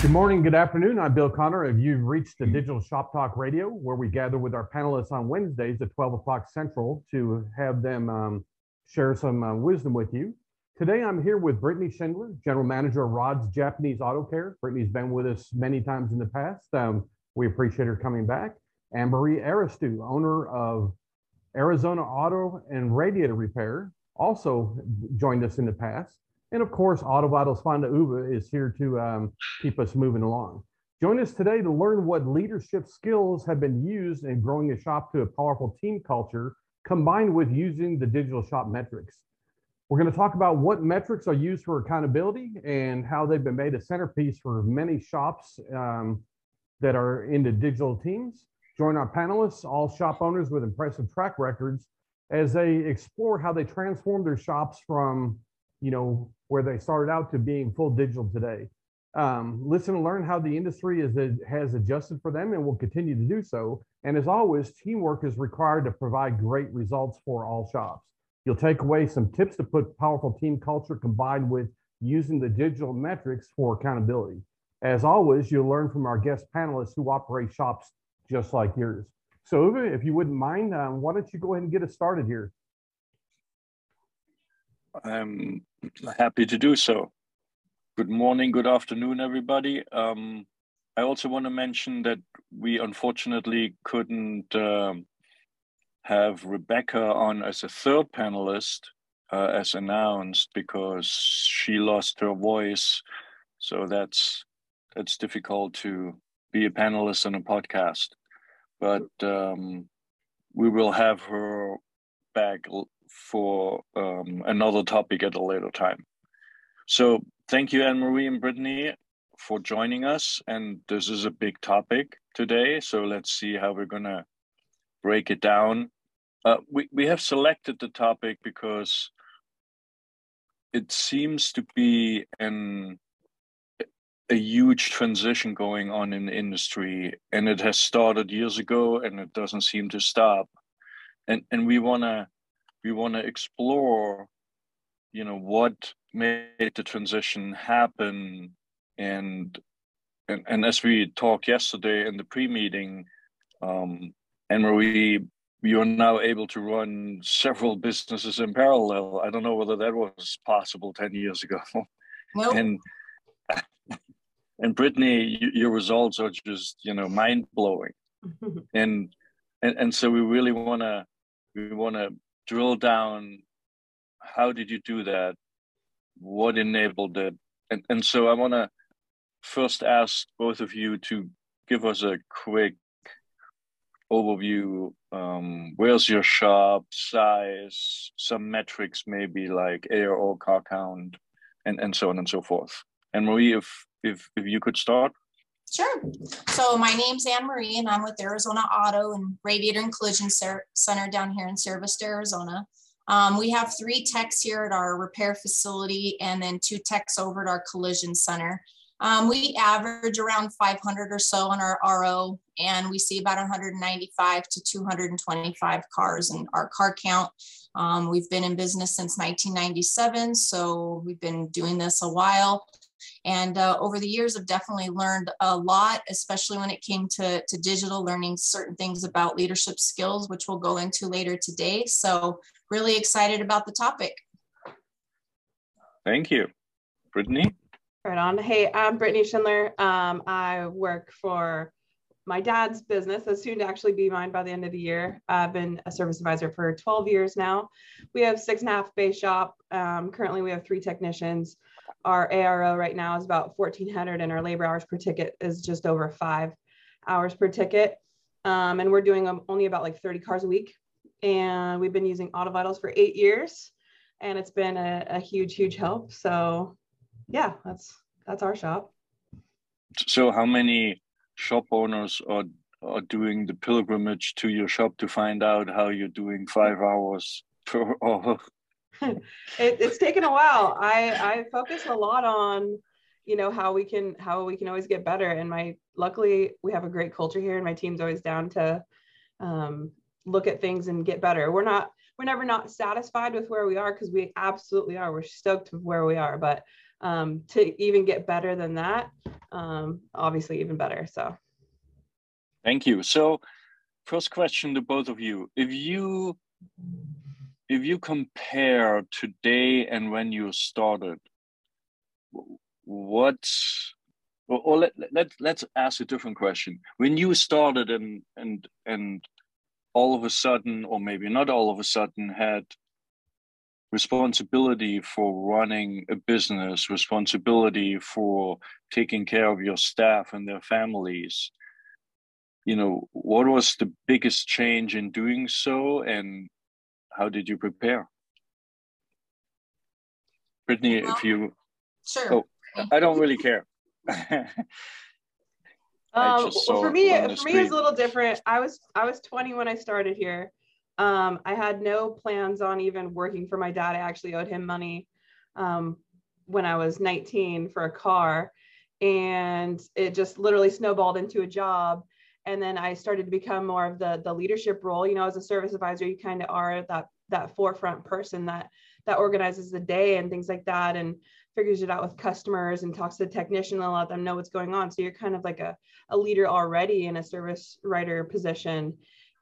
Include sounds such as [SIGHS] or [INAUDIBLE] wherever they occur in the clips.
Good morning, good afternoon. I'm Bill Connor. If you've reached the Digital Shop Talk Radio, where we gather with our panelists on Wednesdays at 12 o'clock Central to have them um, share some uh, wisdom with you. Today, I'm here with Brittany Schindler, General Manager of Rod's Japanese Auto Care. Brittany's been with us many times in the past. Um, we appreciate her coming back. And Marie Aristu, owner of Arizona Auto and Radiator Repair, also joined us in the past. And of course, Auto Vitals Fonda Uwe is here to um, keep us moving along. Join us today to learn what leadership skills have been used in growing a shop to a powerful team culture combined with using the digital shop metrics. We're going to talk about what metrics are used for accountability and how they've been made a centerpiece for many shops um, that are into digital teams. Join our panelists, all shop owners with impressive track records, as they explore how they transform their shops from, you know, where they started out to being full digital today. Um, listen and learn how the industry is, has adjusted for them and will continue to do so. And as always, teamwork is required to provide great results for all shops. You'll take away some tips to put powerful team culture combined with using the digital metrics for accountability. As always, you'll learn from our guest panelists who operate shops just like yours. So, if you wouldn't mind, um, why don't you go ahead and get us started here? I'm happy to do so. Good morning, good afternoon, everybody. Um, I also want to mention that we unfortunately couldn't um, have Rebecca on as a third panelist uh, as announced because she lost her voice. So that's that's difficult to be a panelist on a podcast. But um, we will have her back for um, another topic at a later time. So thank you, Anne Marie and Brittany, for joining us. And this is a big topic today. So let's see how we're going to break it down. Uh, we, we have selected the topic because it seems to be an a huge transition going on in the industry and it has started years ago and it doesn't seem to stop and and we want to we want to explore you know what made the transition happen. And and, and as we talked yesterday in the pre-meeting um and marie you're now able to run several businesses in parallel. I don't know whether that was possible 10 years ago. [LAUGHS] Nope. and [LAUGHS] and brittany your results are just you know mind-blowing. [LAUGHS] And, and and so we really want to we want to drill down how did you do that? What enabled it? And, and so i want to first ask both of you to give us a quick overview um, where's your shop size some metrics maybe like ARO car count and, and so on and so forth. And marie if if if you could start Sure. So my name's Anne Marie, and I'm with Arizona Auto and Radiator and Collision Center down here in Vista, Arizona. Um, we have three techs here at our repair facility and then two techs over at our collision center. Um, we average around 500 or so on our RO, and we see about 195 to 225 cars in our car count. Um, we've been in business since 1997, so we've been doing this a while. And uh, over the years, I've definitely learned a lot, especially when it came to, to digital learning certain things about leadership skills, which we'll go into later today. So really excited about the topic. Thank you. Brittany? Right on. Hey, I'm Brittany Schindler. Um, I work for my dad's business that's soon to actually be mine by the end of the year. I've been a service advisor for 12 years now. We have six and a half bay shop. Um, currently, we have three technicians. Our ARO right now is about 1,400, and our labor hours per ticket is just over five hours per ticket. Um, and we're doing only about like 30 cars a week. And we've been using Auto Vitals for eight years, and it's been a, a huge, huge help. So, yeah, that's that's our shop. So, how many shop owners are are doing the pilgrimage to your shop to find out how you're doing five hours per [LAUGHS] hour? It, it's taken a while. I I focus a lot on you know how we can how we can always get better and my luckily we have a great culture here and my team's always down to um, look at things and get better we're not we're never not satisfied with where we are because we absolutely are we're stoked with where we are but um, to even get better than that, um, obviously even better. So. Thank you. So first question to both of you. If you if you compare today and when you started, what's or, let, let, let's ask a different question. When you started and and and all of a sudden, or maybe not all of a sudden, had responsibility for running a business, responsibility for taking care of your staff and their families. You know, what was the biggest change in doing so, and how did you prepare? Brittany, well, if you. Sure. Oh, I don't really care. [LAUGHS] um, for me, for me, it's a little different. I was I was 20 when I started here. Um, I had no plans on even working for my dad. I actually owed him money um, when I was 19 for a car, and it just literally snowballed into a job. And then I started to become more of the the leadership role. You know, as a service advisor, you kind of are that that forefront person that that organizes the day and things like that. And figures it out with customers and talks to the technician and let them know what's going on. So you're kind of like a, a leader already in a service writer position.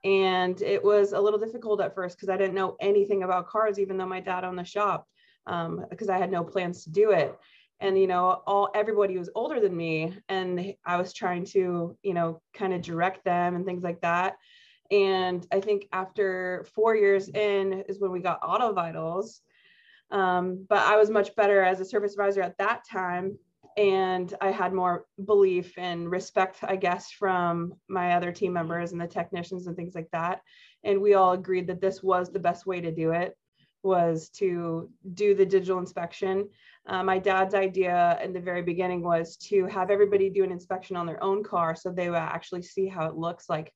And it was a little difficult at first because I didn't know anything about cars, even though my dad owned the shop, because um, I had no plans to do it. And you know, all everybody was older than me, and I was trying to, you know, kind of direct them and things like that. And I think after four years in is when we got Auto Vitals, um, but I was much better as a service advisor at that time. And I had more belief and respect, I guess, from my other team members and the technicians and things like that. And we all agreed that this was the best way to do it was to do the digital inspection. Uh, my dad's idea in the very beginning was to have everybody do an inspection on their own car so they would actually see how it looks like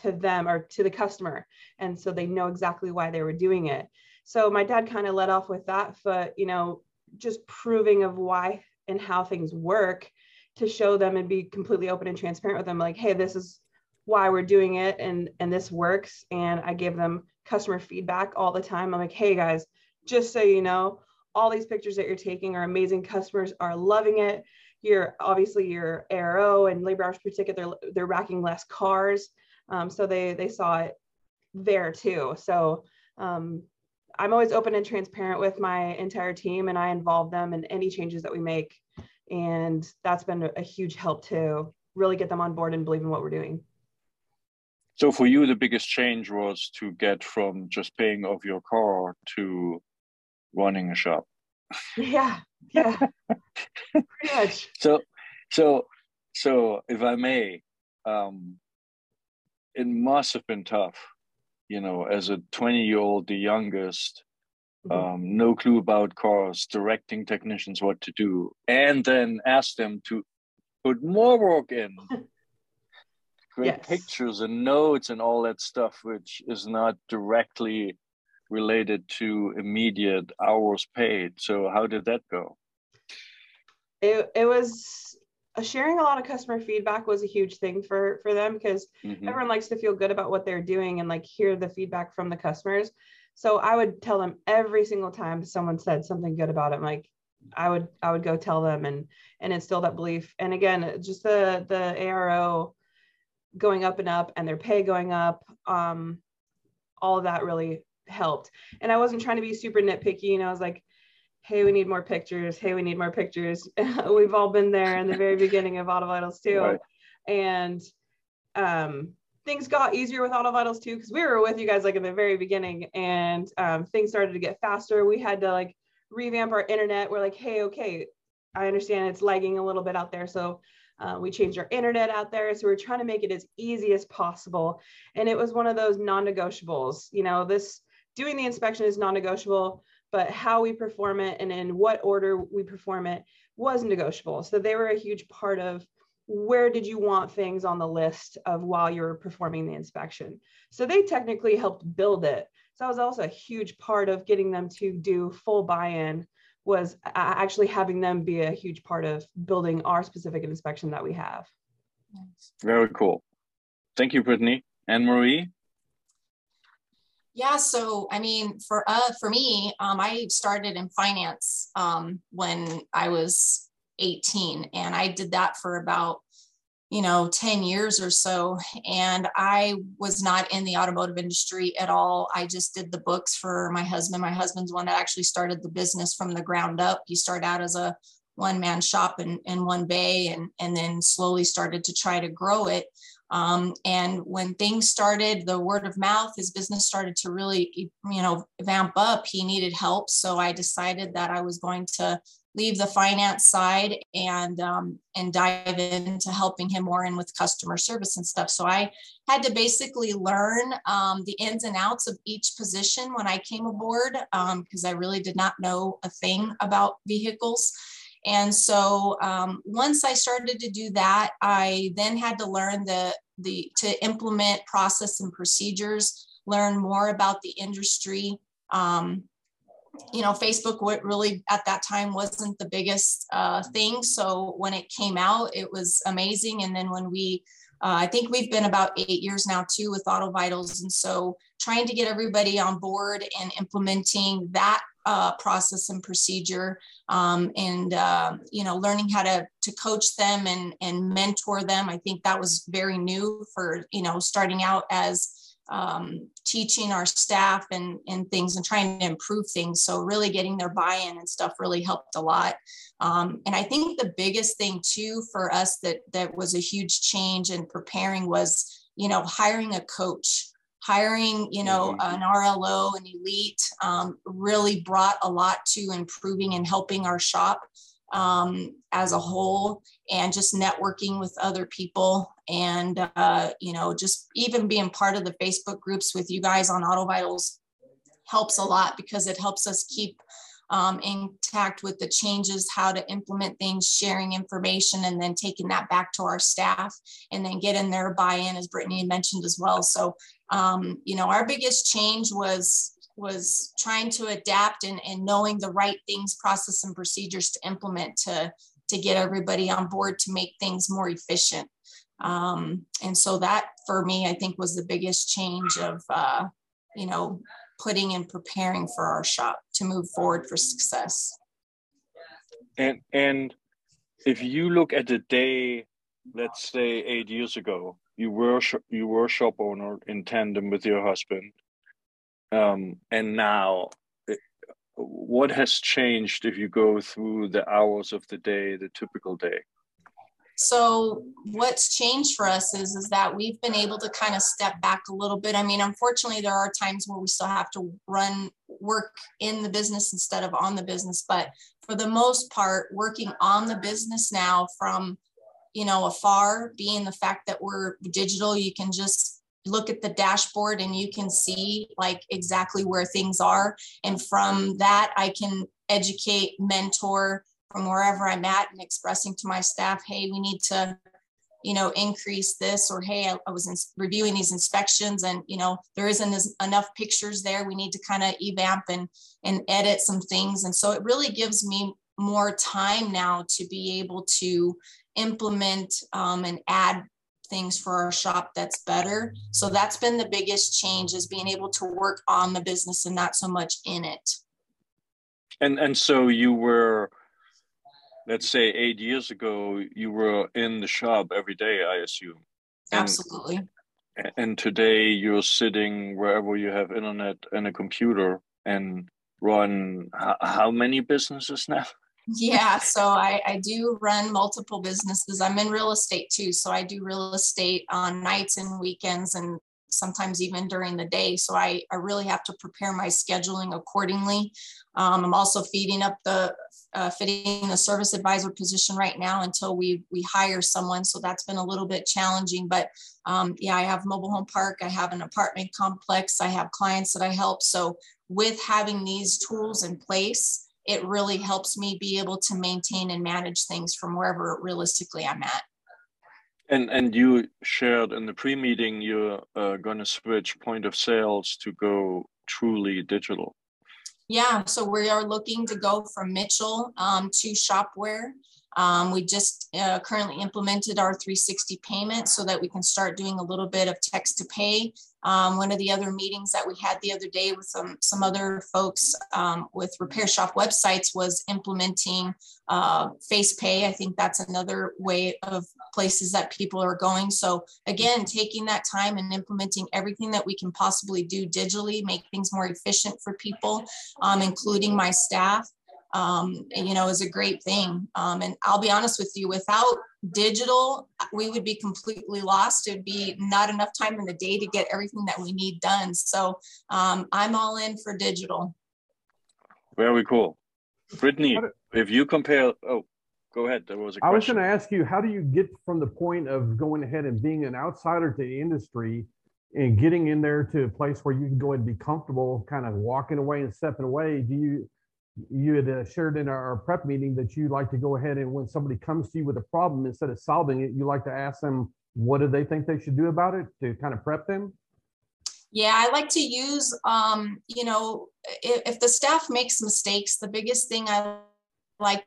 to them or to the customer. And so they know exactly why they were doing it. So my dad kind of led off with that foot, you know, just proving of why and how things work to show them and be completely open and transparent with them like hey this is why we're doing it and and this works and i give them customer feedback all the time i'm like hey guys just so you know all these pictures that you're taking are amazing customers are loving it you're obviously your ARO and labor hours per ticket they're they're racking less cars um, so they they saw it there too so um, I'm always open and transparent with my entire team and I involve them in any changes that we make. And that's been a huge help to really get them on board and believe in what we're doing. So for you, the biggest change was to get from just paying off your car to running a shop. [LAUGHS] Yeah, yeah, pretty much. [LAUGHS] So, so, so if I may, um, it must have been tough you know, as a 20 year old, the youngest, mm-hmm. um, no clue about cars, directing technicians what to do, and then ask them to put more work in. [LAUGHS] Great yes. pictures and notes and all that stuff, which is not directly related to immediate hours paid. So, how did that go? It, it was sharing a lot of customer feedback was a huge thing for for them because mm-hmm. everyone likes to feel good about what they're doing and like hear the feedback from the customers so i would tell them every single time someone said something good about it like i would i would go tell them and and instill that belief and again just the the aro going up and up and their pay going up um all of that really helped and i wasn't trying to be super nitpicky and i was like hey, we need more pictures. Hey, we need more pictures. [LAUGHS] We've all been there in the very [LAUGHS] beginning of Auto Vitals too. Right. And um, things got easier with Auto Vitals too, because we were with you guys like in the very beginning and um, things started to get faster. We had to like revamp our internet. We're like, hey, okay, I understand it's lagging a little bit out there. So uh, we changed our internet out there. So we're trying to make it as easy as possible. And it was one of those non negotiables. You know, this doing the inspection is non negotiable but how we perform it and in what order we perform it was negotiable. So they were a huge part of where did you want things on the list of while you were performing the inspection. So they technically helped build it. So that was also a huge part of getting them to do full buy-in was actually having them be a huge part of building our specific inspection that we have. Very cool. Thank you, Brittany. Anne Marie? Yeah, so I mean, for uh, for me, um, I started in finance um, when I was 18, and I did that for about you know 10 years or so and i was not in the automotive industry at all. I just did the books for my husband. My husband's one that actually started the business from the ground up. He started out as a one man shop in, in one bay and, and then slowly started to try to grow it um, and when things started, the word of mouth, his business started to really, you know, vamp up. He needed help. So I decided that I was going to leave the finance side and um, and dive into helping him more in with customer service and stuff. So I had to basically learn um, the ins and outs of each position when I came aboard because um, I really did not know a thing about vehicles. And so um, once I started to do that, I then had to learn the, the to implement process and procedures, learn more about the industry. Um, you know, Facebook really at that time wasn't the biggest uh, thing. So when it came out, it was amazing. And then when we uh, I think we've been about eight years now too with Auto Vitals. And so trying to get everybody on board and implementing that uh, process and procedure um, and uh, you know learning how to to coach them and and mentor them. I think that was very new for you know starting out as um, teaching our staff and and things and trying to improve things. So really getting their buy-in and stuff really helped a lot. Um, and i think the biggest thing too for us that that was a huge change in preparing was you know hiring a coach hiring, you know, mm-hmm. an RLO, an elite, um, really brought a lot to improving and helping our shop um, as a whole, and just networking with other people, and uh, you know, just even being part of the Facebook groups with you guys on Auto Vitals helps a lot because it helps us keep um, intact with the changes, how to implement things, sharing information, and then taking that back to our staff and then getting their buy-in, as Brittany mentioned as well. So, um, you know, our biggest change was was trying to adapt and, and knowing the right things, process, and procedures to implement to to get everybody on board to make things more efficient. Um, and so that for me, I think was the biggest change of, uh, you know, putting and preparing for our shop to move forward for success. And and if you look at the day, let's say eight years ago, you were you were shop owner in tandem with your husband, um, and now, what has changed if you go through the hours of the day, the typical day? So what's changed for us is, is that we've been able to kind of step back a little bit. I mean, unfortunately, there are times where we still have to run work in the business instead of on the business. But for the most part, working on the business now from, you know, afar, being the fact that we're digital, you can just look at the dashboard and you can see like exactly where things are. And from that, I can educate, mentor, from wherever I'm at and expressing to my staff, hey, we need to, you know, increase this, or hey, I, I was in, reviewing these inspections and, you know, there isn't as, enough pictures there. We need to kind of evamp and, and edit some things. And so it really gives me more time now to be able to implement um, and add things for our shop that's better. So that's been the biggest change is being able to work on the business and not so much in it. And and so you were let's say eight years ago you were in the shop every day i assume. And, absolutely. and today you're sitting wherever you have internet and a computer and run how, how many businesses now? [LAUGHS] Yeah so I, I do run multiple businesses. I'm in real estate too so i do real estate on nights and weekends and sometimes even during the day. So i, I really have to prepare my scheduling accordingly. Um, i'm also feeding up the uh, fitting the service advisor position right now until we we hire someone. So that's been a little bit challenging. But um, yeah, I have mobile home park. I have an apartment complex. I have clients that I help. So with having these tools in place, it really helps me be able to maintain and manage things from wherever realistically I'm at. And and you shared in the pre-meeting you're uh, going to switch point of sales to go truly digital. Yeah, so we are looking to go from Mitchell um, to Shopware. Um, we just uh, currently implemented our 360 payment so that we can start doing a little bit of text to pay. Um, one of the other meetings that we had the other day with some, some other folks um, with repair shop websites was implementing uh, face pay. I think that's another way of places that people are going. So again, taking that time and implementing everything that we can possibly do digitally, make things more efficient for people, um, including my staff um, you know, is a great thing. Um, and I'll be honest with you, without digital, we would be completely lost. It'd be not enough time in the day to get everything that we need done. So um, I'm all in for digital. Very cool. Brittany, if you compare, oh, go ahead. There was a question. I was going to ask you, how do you get from the point of going ahead and being an outsider to the industry and getting in there to a place where you can go and be comfortable, kind of walking away and stepping away? Do you you had uh, shared in our prep meeting that you like to go ahead and when somebody comes to you with a problem, instead of solving it, you like to ask them, what do they think they should do about it to kind of prep them? Yeah, I like to use, um, you know, if, if the staff makes mistakes, the biggest thing I like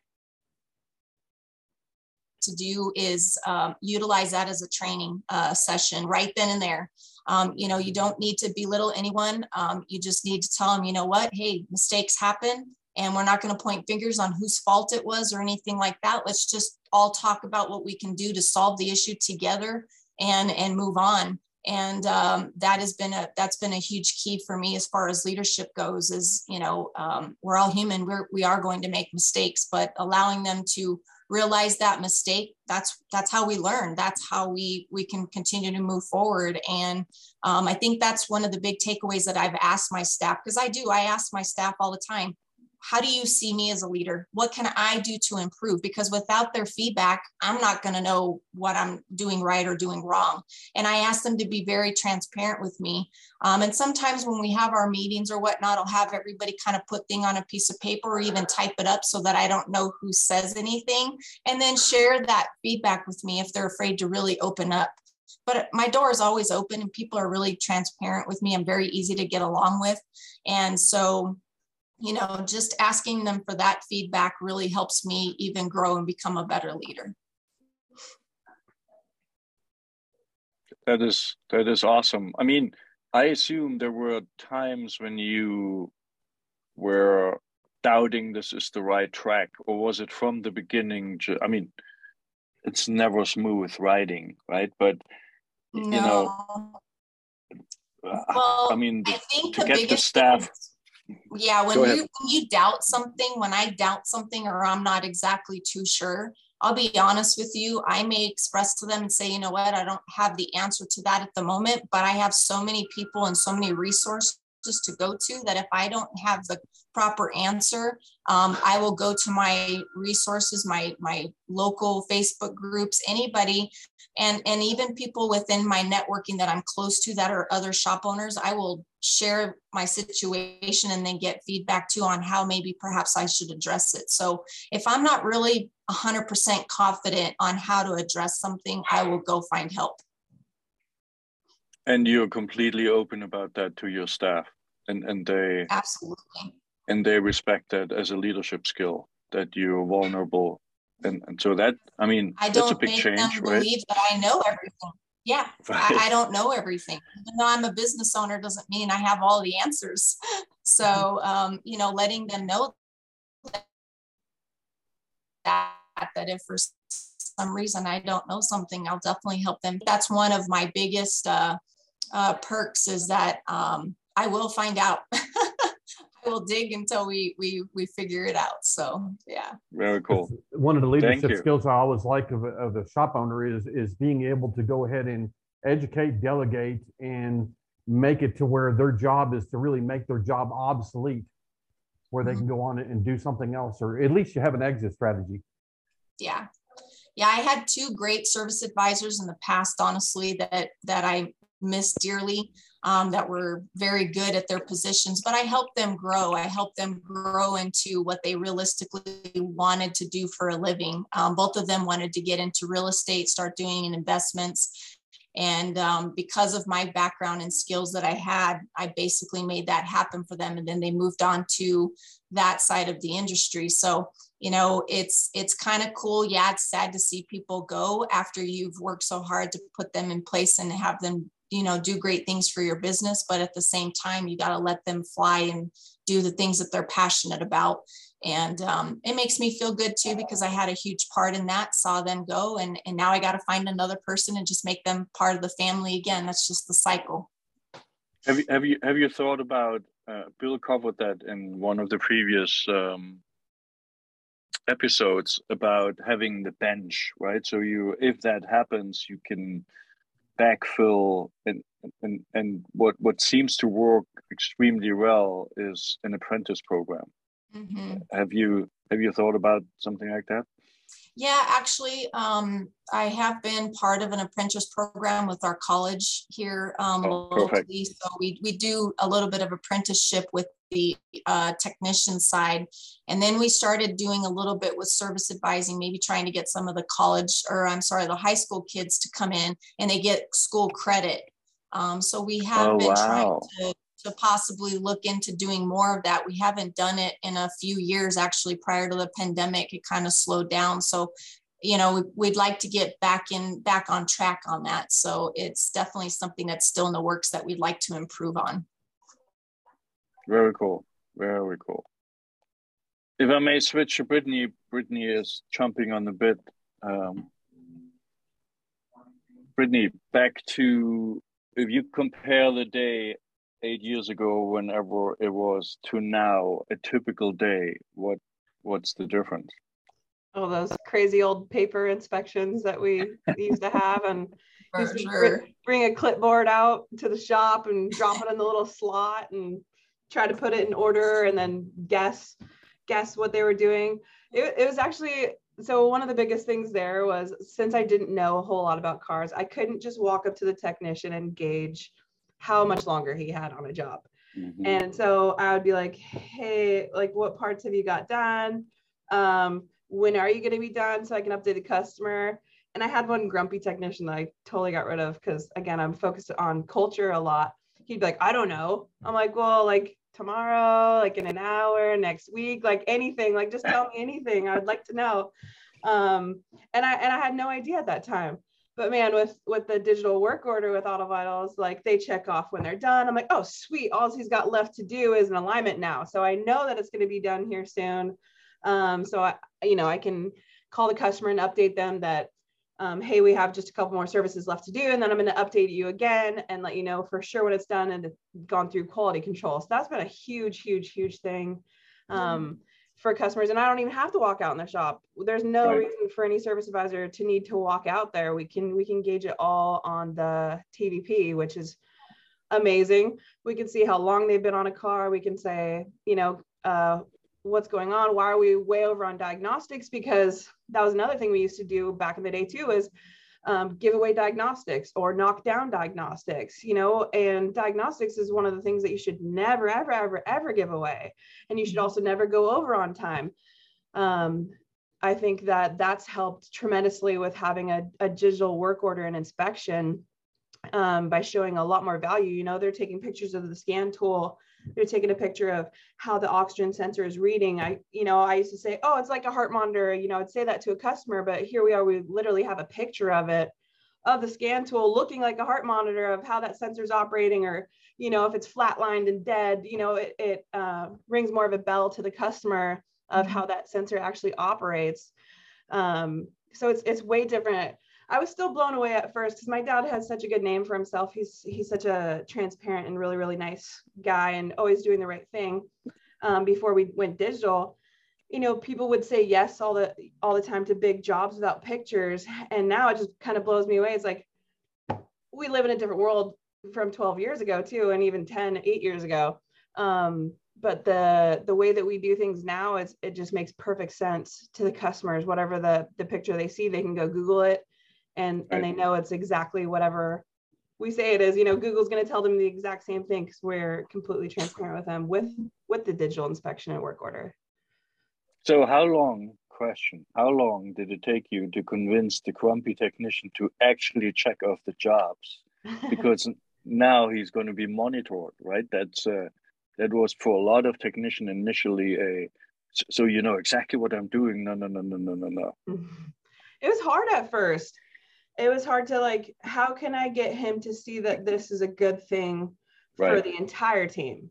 to do is um, utilize that as a training uh, session right then and there. Um, you know, you don't need to belittle anyone. Um, you just need to tell them, you know what, hey, mistakes happen and we're not going to point fingers on whose fault it was or anything like that let's just all talk about what we can do to solve the issue together and and move on and um, that has been a that's been a huge key for me as far as leadership goes is you know um, we're all human we're we are going to make mistakes but allowing them to realize that mistake that's that's how we learn. That's how we we can continue to move forward. And um, i think that's one of the big takeaways that i've asked my staff because i do i ask my staff all the time how do you see me as a leader? What can I do to improve? Because without their feedback, I'm not going to know what I'm doing right or doing wrong. And I ask them to be very transparent with me. Um, and sometimes when we have our meetings or whatnot, I'll have everybody kind of put thing on a piece of paper or even type it up so that I don't know who says anything, and then share that feedback with me if they're afraid to really open up but my door is always open and people are really transparent with me. I'm very easy to get along with. And so you know, just asking them for that feedback really helps me even grow and become a better leader. That is that is awesome. I mean, I assume there were times when you were doubting this is the right track, or was it from the beginning? I mean, it's never smooth riding, right? But no. you know, uh, well, I mean, I to get the staff yeah when you when you doubt something when i doubt something or i'm not exactly too sure i'll be honest with you i may express to them and say you know what? I don't have the answer to that at the moment but i have so many people and so many resources to go to that if I don't have the proper answer, um, I will go to my resources, my my local Facebook groups, anybody, and and even people within my networking that I'm close to that are other shop owners. I will share my situation and then get feedback too on how maybe perhaps I should address it. So if I'm not really 100% confident on how to address something, I will go find help. And you're completely open about that to your staff, and and they absolutely and they respect that as a leadership skill that you're vulnerable, and and so that I mean I that's a big make change, them right? believe that I know everything. Yeah, right. I, I, don't know everything. Even though I'm a business owner, doesn't mean I have all the answers. [LAUGHS] So um, you know, letting them know that that if for some reason I don't know something, I'll definitely help them. That's one of my biggest uh, uh, perks is that um, I will find out. [LAUGHS] I will dig until we we we figure it out. So yeah. Very cool. One of the leadership skills I always like of a, of a shop owner is is being able to go ahead and educate, delegate, and make it to where their job is to really make their job obsolete, where they mm-hmm. can go on and do something else, or at least you have an exit strategy. Yeah, yeah, I had two great service advisors in the past, honestly, that that I miss dearly, um, that were very good at their positions. But I helped them grow. I helped them grow into what they realistically wanted to do for a living. Um, both of them wanted to get into real estate, start doing investments, And um, because of my background and skills that I had, I basically made that happen for them. And then they moved on to that side of the industry. So, you know, it's it's kind of cool. Yeah, it's sad to see people go after you've worked so hard to put them in place and have them, you know, do great things for your business. But at the same time, you got to let them fly and do the things that they're passionate about. And um, it makes me feel good too because i had a huge part in that saw them go and, and now i got to find another person and just make them part of the family again. That's just the cycle. Have you have you have you thought about uh, bill covered that in one of the previous um, episodes about having the bench right? So you if that happens you can backfill and and and what what seems to work extremely well is an apprentice program Mm-hmm. Have you have you thought about something like that? Yeah, actually, um, I have been part of an apprentice program with our college here um, oh, locally. So we, we do a little bit of apprenticeship with the uh, technician side. And then we started doing a little bit with service advising, maybe trying to get some of the college or I'm sorry, the high school kids to come in and they get school credit. Um, so we have oh, been wow. trying to to possibly look into doing more of that. We haven't done it in a few years, actually, prior to the pandemic. It kind of slowed down. So, you know, we'd like to get back in, back on track on that. So it's definitely something that's still in the works that we'd like to improve on. Very cool. Very cool. If I may switch to Brittany, Brittany is jumping on the bit. Um, Brittany, back to if you compare the day eight years ago, whenever it was, to now, a typical day, what what's the difference? Oh, those crazy old paper inspections that we [LAUGHS] used to have, and used sure. bring a clipboard out to the shop and drop it in the little slot and try to put it in order, and then guess guess what they were doing. It, it was actually so one of the biggest things there was since I didn't know a whole lot about cars, I couldn't just walk up to the technician and gauge how much longer he had on a job. Mm-hmm. And so I would be like, hey, like what parts have you got done? Um, when are you going to be done so I can update the customer? And I had one grumpy technician that I totally got rid of because again, I'm focused on culture a lot. He'd be like, I don't know. I'm like, well, like tomorrow, like in an hour, next week, like anything, like just tell me anything. I'd like to know. Um, and I and I had no idea at that time but man with with the digital work order with auto vitals like they check off when they're done. I'm like oh sweet. All he's got left to do is an alignment now. So i know that it's going to be done here soon. Um, so i you know i can call the customer and update them that um, hey we have just a couple more services left to do and then i'm going to update you again and let you know for sure when it's done and it's gone through quality control. So that's been a huge huge huge thing. Um, for customers and i don't even have to walk out in the shop. There's no right. reason for any service advisor to need to walk out there. We can we can gauge it all on the tvp which is amazing. We can see how long they've been on a car. We can say you know uh, what's going on? Why are we way over on diagnostics? Because that was another thing we used to do back in the day too is um, give away diagnostics or knock down diagnostics, you know, and diagnostics is one of the things that you should never, ever, ever, ever give away. And you should mm-hmm. also never go over on time. Um, I think that that's helped tremendously with having a, a digital work order and inspection um, by showing a lot more value. You know, they're taking pictures of the scan tool they're taking a picture of how the oxygen sensor is reading. I, you know, I used to say, oh, it's like a heart monitor. You know, I'd say that to a customer, but here we are, we literally have a picture of it, of the scan tool looking like a heart monitor of how that sensor is operating or, you know, if it's flatlined and dead, you know, it, it uh, rings more of a bell to the customer of how that sensor actually operates. Um, so it's, it's way different I was still blown away at first because my dad has such a good name for himself. He's he's such a transparent and really really nice guy and always doing the right thing. Um, before we went digital, you know, people would say yes all the all the time to big jobs without pictures, and now it just kind of blows me away. It's like we live in a different world from 12 years ago too, and even 10, 8 years ago. Um, but the the way that we do things now is it just makes perfect sense to the customers whatever the the picture they see they can go google it and right. and they know it's exactly whatever we say it is you know google's going to tell them the exact same thing because we're completely transparent with them with with the digital inspection and work order so how long question. How long did it take you to convince the grumpy technician to actually check off the jobs? [LAUGHS] Because now he's going to be monitored, right? That's uh, that was for a lot of technician initially a so you know exactly what I'm doing. No, no, no, no, no, no, no. [LAUGHS] It was hard at first. It was hard to like, how can I get him to see that this is a good thing right. for the entire team?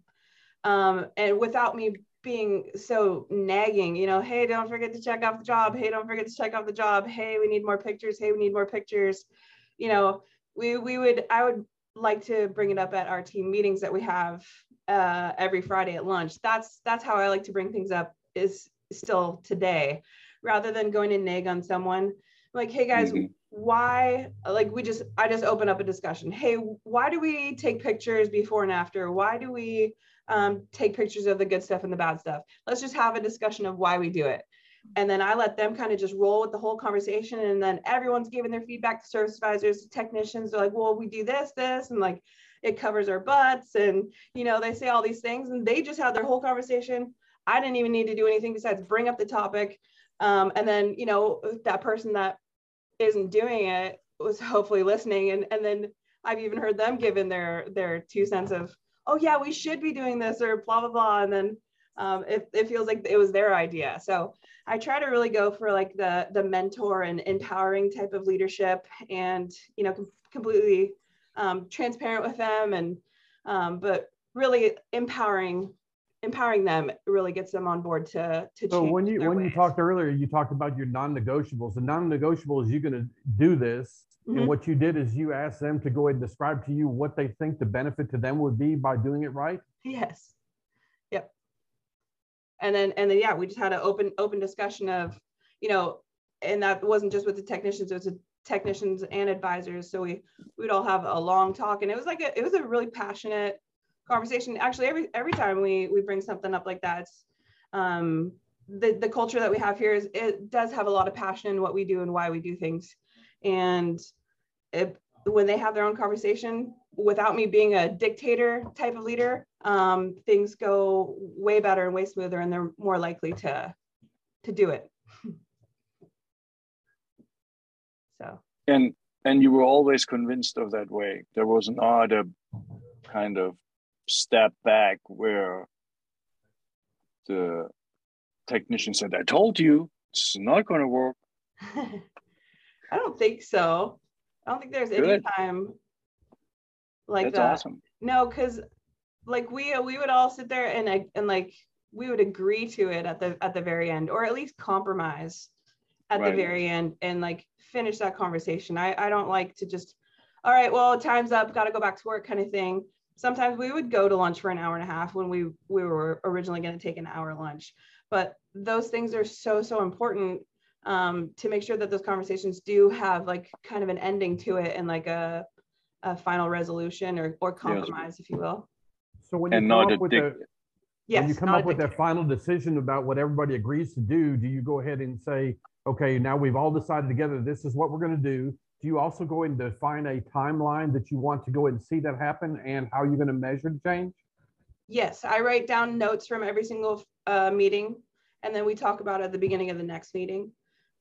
Um, and without me being so nagging, you know, hey, don't forget to check off the job. Hey, don't forget to check off the job. Hey, we need more pictures. Hey, we need more pictures. You know, we we would I would like to bring it up at our team meetings that we have uh, every Friday at lunch. That's that's how I like to bring things up. Is still today, rather than going to nag on someone. Like, hey guys, mm-hmm. Why? Like, we just I just open up a discussion. Hey, why do we take pictures before and after? Why do we um, take pictures of the good stuff and the bad stuff? Let's just have a discussion of why we do it and then I let them kind of just roll with the whole conversation. And then everyone's giving their feedback to service advisors, to technicians. They're like, well, we do this, this, and like it covers our butts. And, you know, they say all these things and they just had their whole conversation. I didn't even need to do anything besides bring up the topic. Um, and then, you know, that person that isn't doing it was [LAUGHS] hopefully listening. And, and then I've even heard them give in their, their two cents of, oh yeah, we should be doing this or blah, blah, blah. And then um, it, it feels like it was their idea. So I try to really go for like the the mentor and empowering type of leadership, and you know, com- completely um, transparent with them, and um, but really empowering empowering them really gets them on board to to so when you when ways. you talked earlier you talked about your non-negotiables the non-negotiables you're going to do this mm-hmm. and what you did is you asked them to go ahead and describe to you what they think the benefit to them would be by doing it right yes Yep. and then and then yeah we just had an open open discussion of you know and that wasn't just with the technicians it was the technicians and advisors so we we'd all have a long talk and it was like a, it was a really passionate conversation actually every every time we we bring something up like that um the the culture that we have here is it does have a lot of passion in what we do and why we do things and it, when they have their own conversation without me being a dictator type of leader, um, things go way better and way smoother, and they're more likely to to do it. [LAUGHS] so. And and you were always convinced of that way. There was not a kind of step back where the technician said, "I told you, it's not going to work." [LAUGHS] I don't think so. I don't think there's Good. any time like That's that. awesome. No, because like we we would all sit there and and like we would agree to it at the at the very end, or at least compromise at right. the very end and like finish that conversation. I I don't like to just, all right, well time's up, got to go back to work kind of thing. Sometimes we would go to lunch for an hour and a half when we we were originally going to take an hour lunch, but those things are so so important um, to make sure that those conversations do have like kind of an ending to it and like a a final resolution or, or compromise, yes. if you will. So when you come up with the, yes, when you come up with that final decision about what everybody agrees to do, do you go ahead and say, okay, now we've all decided together, this is what we're going to do. Do you also go and define a timeline that you want to go and see that happen and how you're going to measure the change? Yes, I write down notes from every single uh, meeting, and then we talk about it at the beginning of the next meeting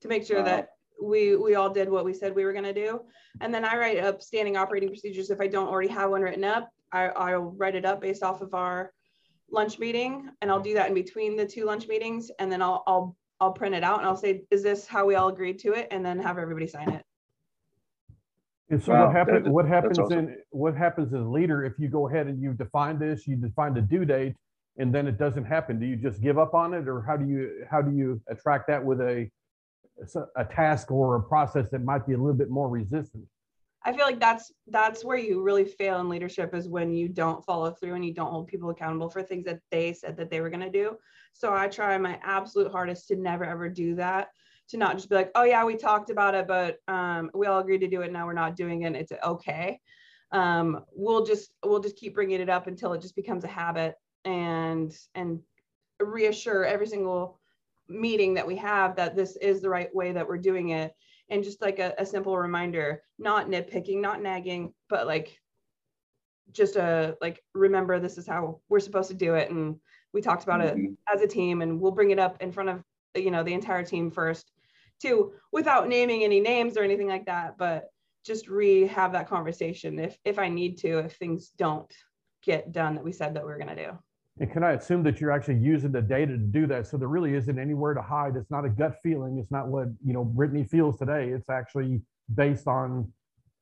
to make sure wow. that we we all did what we said we were going to do and then i write up standing operating procedures if i don't already have one written up I, i'll write it up based off of our lunch meeting and i'll do that in between the two lunch meetings and then i'll i'll i'll print it out and i'll say is this how we all agreed to it and then have everybody sign it and so wow, what happens what happens awesome. in what happens as a leader if you go ahead and you define this you define the due date and then it doesn't happen do you just give up on it or how do you how do you attract that with a a task or a process that might be a little bit more resistant? I feel like that's that's where you really fail in leadership is when you don't follow through and you don't hold people accountable for things that they said that they were going to do. So i try my absolute hardest to never ever do that to not just be like oh yeah we talked about it but um, we all agreed to do it now we're not doing it it's okay. Um, we'll just we'll just keep bringing it up until it just becomes a habit and and reassure every single meeting that we have that this is the right way that we're doing it. And just like a, a simple reminder not nitpicking not nagging but like just a like remember this is how we're supposed to do it and we talked about mm-hmm. it as a team and we'll bring it up in front of you know the entire team first too without naming any names or anything like that but just re have that conversation if if i need to if things don't get done that we said that we are going to do. And can i assume that you're actually using the data to do that? So there really isn't anywhere to hide. It's not a gut feeling. It's not what you know brittany feels today. It's actually based on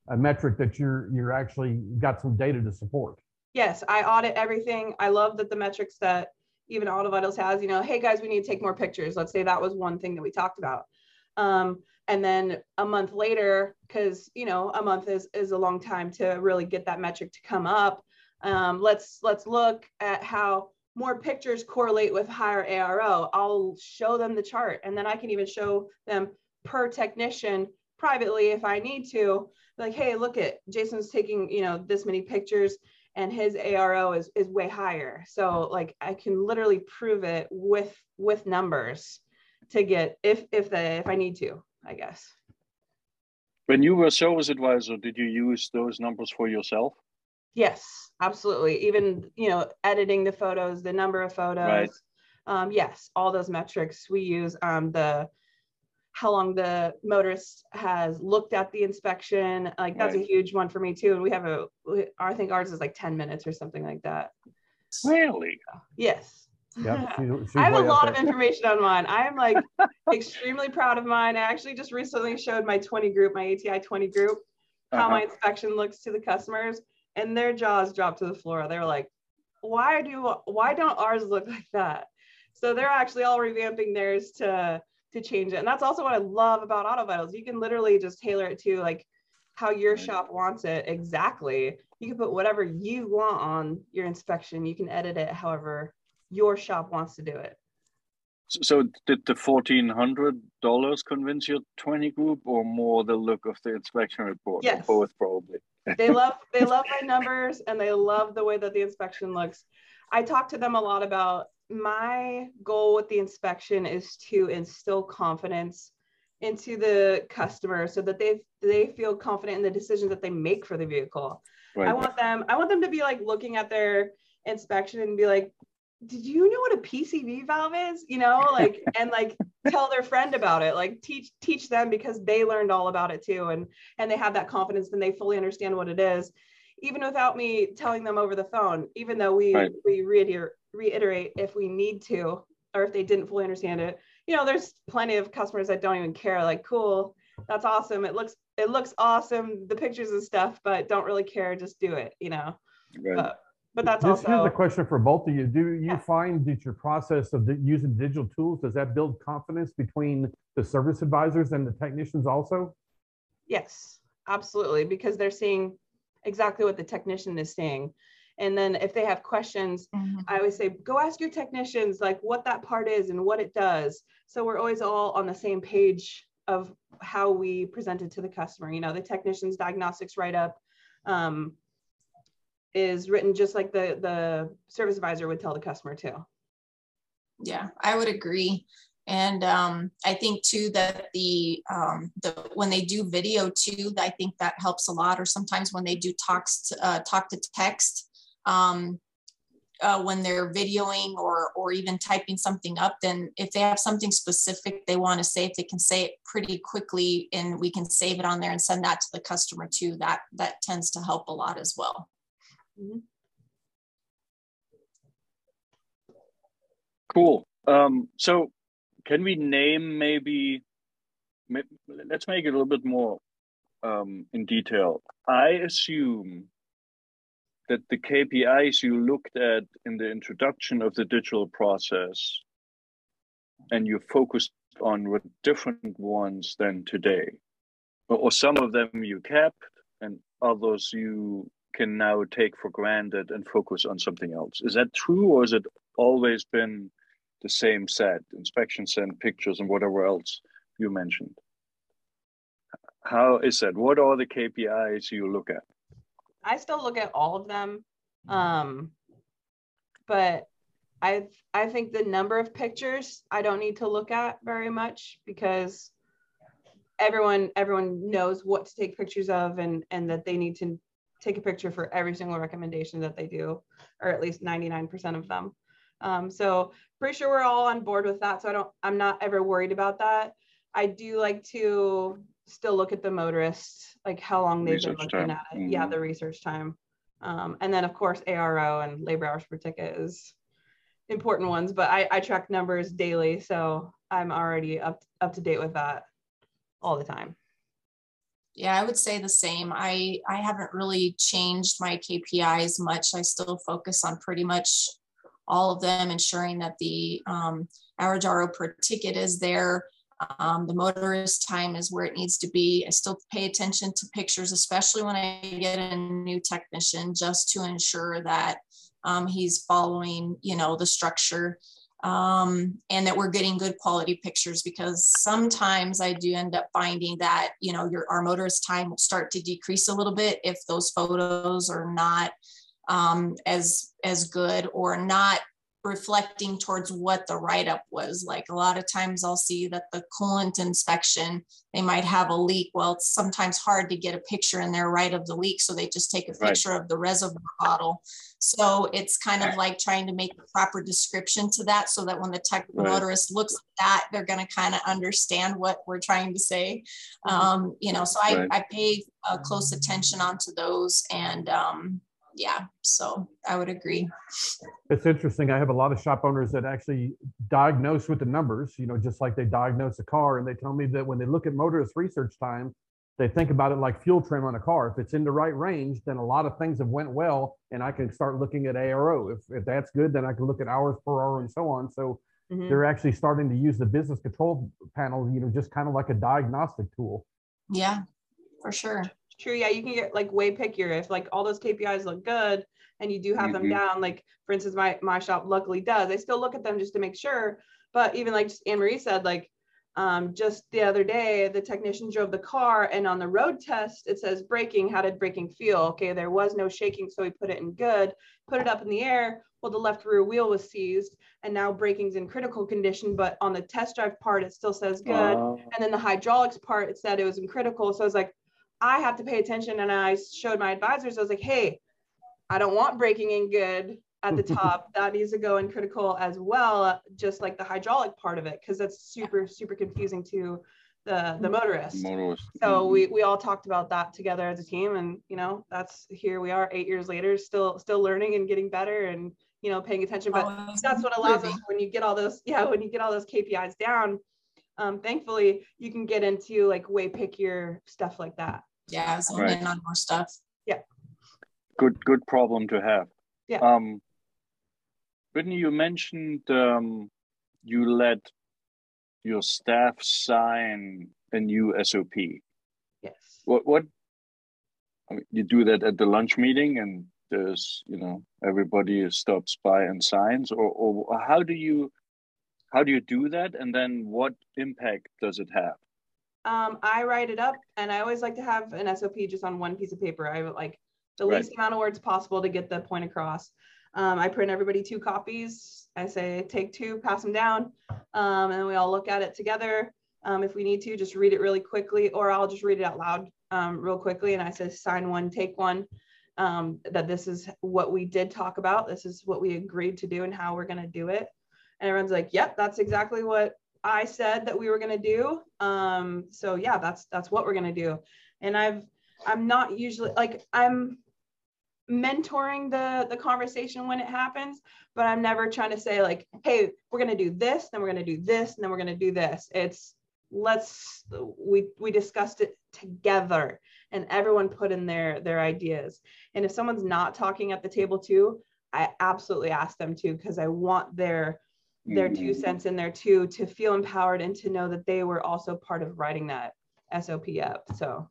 a metric that you're you're actually got some data to support. Yes i audit everything. I love that the metrics that even AutoVitals has you know hey guys we need to take more pictures. Let's say that was one thing that we talked about um, and then a month later because you know a month is is a long time to really get that metric to come up. Um, let's let's look at how more pictures correlate with higher aro i'll show them the chart and then i can even show them per technician privately if i need to. Like hey look at jason's taking you know this many pictures and his aro is is way higher. So like i can literally prove it with with numbers to get if if the if i need to I guess. When you were service advisor, did you use those numbers for yourself? Yes, absolutely. Even you know, editing the photos, the number of photos. Right. Um, yes, all those metrics we use. Um, the how long the motorist has looked at the inspection. Like that's right. a huge one for me too. And we have a, I think ours is like 10 minutes or something like that. Really? Yes. Yeah, [LAUGHS] I have a lot of information on mine. I am like [LAUGHS] extremely proud of mine. I actually just recently showed my 20 group, my ATI 20 group, how uh-huh. my inspection looks to the customers, and their jaws dropped to the floor. They were like, "Why do why don't ours look like that?" So they're actually all revamping theirs to to change it, and that's also what I love about Auto AutoVitals. You can literally just tailor it to like how your shop wants it exactly. You can put whatever you want on your inspection. You can edit it however your shop wants to do it. So did the fourteen hundred dollars convince your twenty group, or more the look of the inspection report? Yes, both probably. [LAUGHS] they love they love my numbers, and they love the way that the inspection looks. I talk to them a lot about my goal with the inspection is to instill confidence into the customer so that they they feel confident in the decisions that they make for the vehicle. Right. I want them I want them to be like looking at their inspection and be like did you know what a PCV valve is? You know, like [LAUGHS] and like tell their friend about it. Like teach teach them because they learned all about it too, and and they have that confidence and they fully understand what it is, even without me telling them over the phone. Even though we right. we reiterate reiterate if we need to, or if they didn't fully understand it. You know, there's plenty of customers that don't even care. Like, cool, that's awesome. It looks it looks awesome, the pictures and stuff, but don't really care. Just do it. You know. Right. But, but that's this, also here's a question for both of you. Do you yeah. find that your process of using digital tools does that build confidence between the service advisors and the technicians also? Yes absolutely because they're seeing exactly what the technician is saying and then if they have questions mm-hmm. i always say go ask your technicians like what that part is and what it does. So we're always all on the same page of how we present it to the customer. You know the technician's diagnostics write up um, is written just like the the service advisor would tell the customer too. Yeah i would agree. And um, i think too that the um, the when they do video too i think that helps a lot. Or sometimes when they do talks to, uh, talk to text um, uh, when they're videoing or or even typing something up then if they have something specific they want to say if they can say it pretty quickly and we can save it on there and send that to the customer too that that tends to help a lot as well Mm-hmm. Cool. Um, so can we name maybe, let's make it a little bit more um, in detail. I assume that the KPIs you looked at in the introduction of the digital process and you focused on were different ones than today. Or some of them you kept and others you can now take for granted and focus on something else. Is that true, or has it always been the same set, inspections and pictures and whatever else you mentioned? How is that? What are the KPIs you look at? I still look at all of them, um, but I I think the number of pictures I don't need to look at very much because everyone everyone knows what to take pictures of and and that they need to take a picture for every single recommendation that they do, or at least 99% of them. Um, so pretty sure we're all on board with that. So I don't, I'm not ever worried about that. I do like to still look at the motorists, like how long they've Research been looking time. at it. Yeah, Mhm. the research time. Um, and then of course ARO and labor hours per ticket is important ones, but I, I track numbers daily, so I'm already up up to date with that all the time. Yeah, I would say the same. I I haven't really changed my KPIs much. I still focus on pretty much all of them, ensuring that the um, average RO per ticket is there. Um, the motorist time is where it needs to be. I still pay attention to pictures, especially when I get a new technician, just to ensure that um, he's following, you know, the structure um, and that we're getting good quality pictures because sometimes I do end up finding that you know your our motorist time will start to decrease a little bit if those photos are not um, as as good or not reflecting towards what the write-up was. Like a lot of times i'll see that the coolant inspection they might have a leak. Well it's sometimes hard to get a picture in there right of the leak so they just take a Right. picture of the reservoir bottle so it's kind of like trying to make a proper description to that so that when the tech Right. motorist looks at that, they're going to kind of understand what we're trying to say. Mhm. Um, you know, so I, Right. I pay uh, close attention onto those and um, yeah, so I would agree. It's interesting. I have a lot of shop owners that actually diagnose with the numbers, you know, just like they diagnose a car. And they tell me that when they look at motorist research time, they think about it like fuel trim on a car. If it's in the right range, then a lot of things have went well, and I can start looking at ARO. If, if that's good, then I can look at hours per hour and so on. So Mhm. they're actually starting to use the business control panel, you know, just kind of like a diagnostic tool. Yeah, for sure. True. Yeah, you can get like way pickier if like all those KPIs look good and you do have them Mhm. down. Like for instance, my my shop luckily does. I still look at them just to make sure. But even like Anne Marie said, like um, just the other day, the technician drove the car and on the road test it says braking. How did braking feel? Okay, there was no shaking, so we put it in good. Put it up in the air. Well, the left rear wheel was seized, and now braking's in critical condition. But on the test drive part, it still says good Uh, and then the hydraulics part it said it was in critical so i was like i have to pay attention and i showed my advisors i was like hey i don't want braking in good at the top [LAUGHS] that needs to go in critical as well just like the hydraulic part of it because that's super super confusing to the the motorist motorist. so Mhm. we we all talked about that together as a team and you know that's here we are eight years later still still learning and getting better and you know paying attention but Always that's what allows us when you get all those yeah when you get all those kpis down um, thankfully you can get into like way pickier stuff like that Yeah, zoom Right. in on more stuff. Yeah. Good good problem to have. Yeah. Um, Brittany, you mentioned um, you let your staff sign a new SOP. yes What what? I mean, you do that at the lunch meeting, and there's you know everybody stops by and signs, or or how do you how do you do that, and then what impact does it have? um, i write it up and i always like to have an sop just on one piece of paper i would like the Right. least amount of words possible to get the point across um, i print everybody two copies. I say take two pass them down. Um, and we all look at it together. Um, if we need to just read it really quickly or i'll just read it out loud um, real quickly and i say sign one take one. Um, that this is what we did talk about. This is what we agreed to do and how we're going to do it. And everyone's like yep that's exactly what i said that we were going to do. Um, so yeah that's that's what we're going to do. And i've i'm not usually like i'm mentoring the the conversation when it happens but i'm never trying to say like hey we're going to do this then we're going to do this and then we're going to do this. It's let's we we discussed it together and everyone put in their their ideas. And if someone's not talking at the table too i absolutely ask them to because i want their their two Mhm. cents in there too to feel empowered and to know that they were also part of writing that sop up so.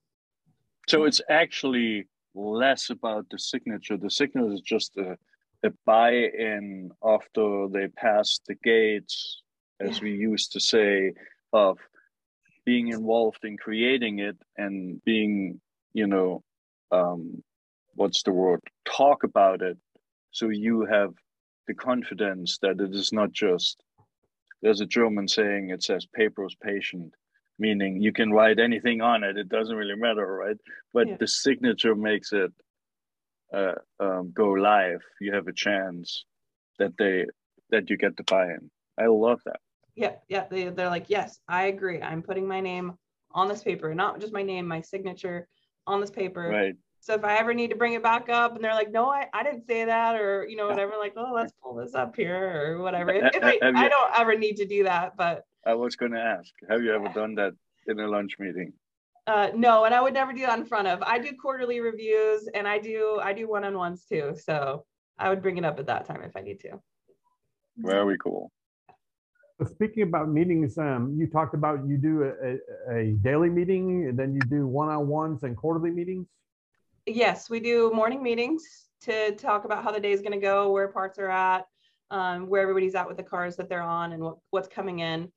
So it's actually less about the signature. The signature is just a, a buy-in after they pass the gates, as Yeah. we used to say, of being involved in creating it and being, you know, um, what's the word? Talk about it. So you have the confidence that it is not just. There's a German saying. It says "paper is patient," meaning you can write anything on it. It doesn't really matter, right? But Yeah. the signature makes it uh, um, go live. You have a chance that they that you get to buy-in. I love that. Yeah, yeah. They, they're like, yes, I agree. I'm putting my name on this paper, not just my name, my signature on this paper. Right. So if I ever need to bring it back up and they're like, no, I, I didn't say that, or you know, whatever, like, oh, let's pull this up here or whatever. [LAUGHS] If, if [LAUGHS] I, I don't ever need to do that, but I was gonna ask, have you ever done that in a lunch meeting? Uh, no, and I would never do that in front of. I do quarterly reviews and I do I do one-on-ones too. So I would bring it up at that time if I need to. Very cool. So speaking about meetings, um, you talked about you do a, a, a daily meeting and then you do one-on-ones and quarterly meetings. Yes, we do morning meetings to talk about how the day is going to go, where parts are at, um, where everybody's at with the cars that they're on, and what, what's coming in.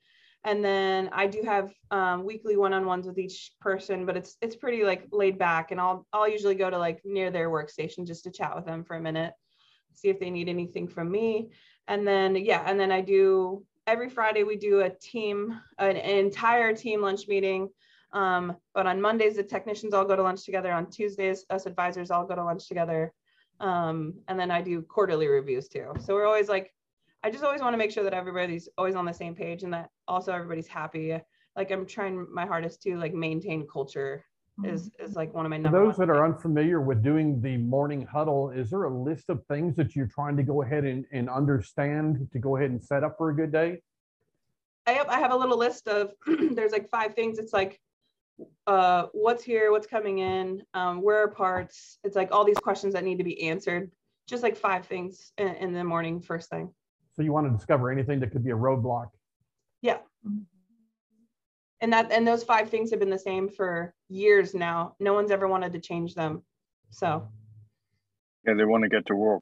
And then I do have um, weekly one-on-ones with each person, but it's it's pretty like laid back, and I'll I'll usually go to like near their workstation just to chat with them for a minute, see if they need anything from me, and then yeah, and then I do every Friday we do a team an, an entire team lunch meeting. Um, but on Mondays the technicians all go to lunch together. On Tuesdays us advisors all go to lunch together, um, and then I do quarterly reviews too. So we're always like I just always want to make sure that everybody's always on the same page and that also everybody's happy. Like I'm trying my hardest to like maintain culture is is like one of my For those that are unfamiliar with doing the morning huddle, is there a list of things that you're trying to go ahead and, and understand to go ahead and set up for a good day? I have I have a little list of [CLEARS THROAT] there's like five things. It's like uh what's here, what's coming in, um, where are parts? It's like all these questions that need to be answered. Just like five things in, in the morning first thing. So you want to discover anything that could be a roadblock. Yeah. And that and those five things have been the same for years now. No one's ever wanted to change them. So Yeah, they want to get to work.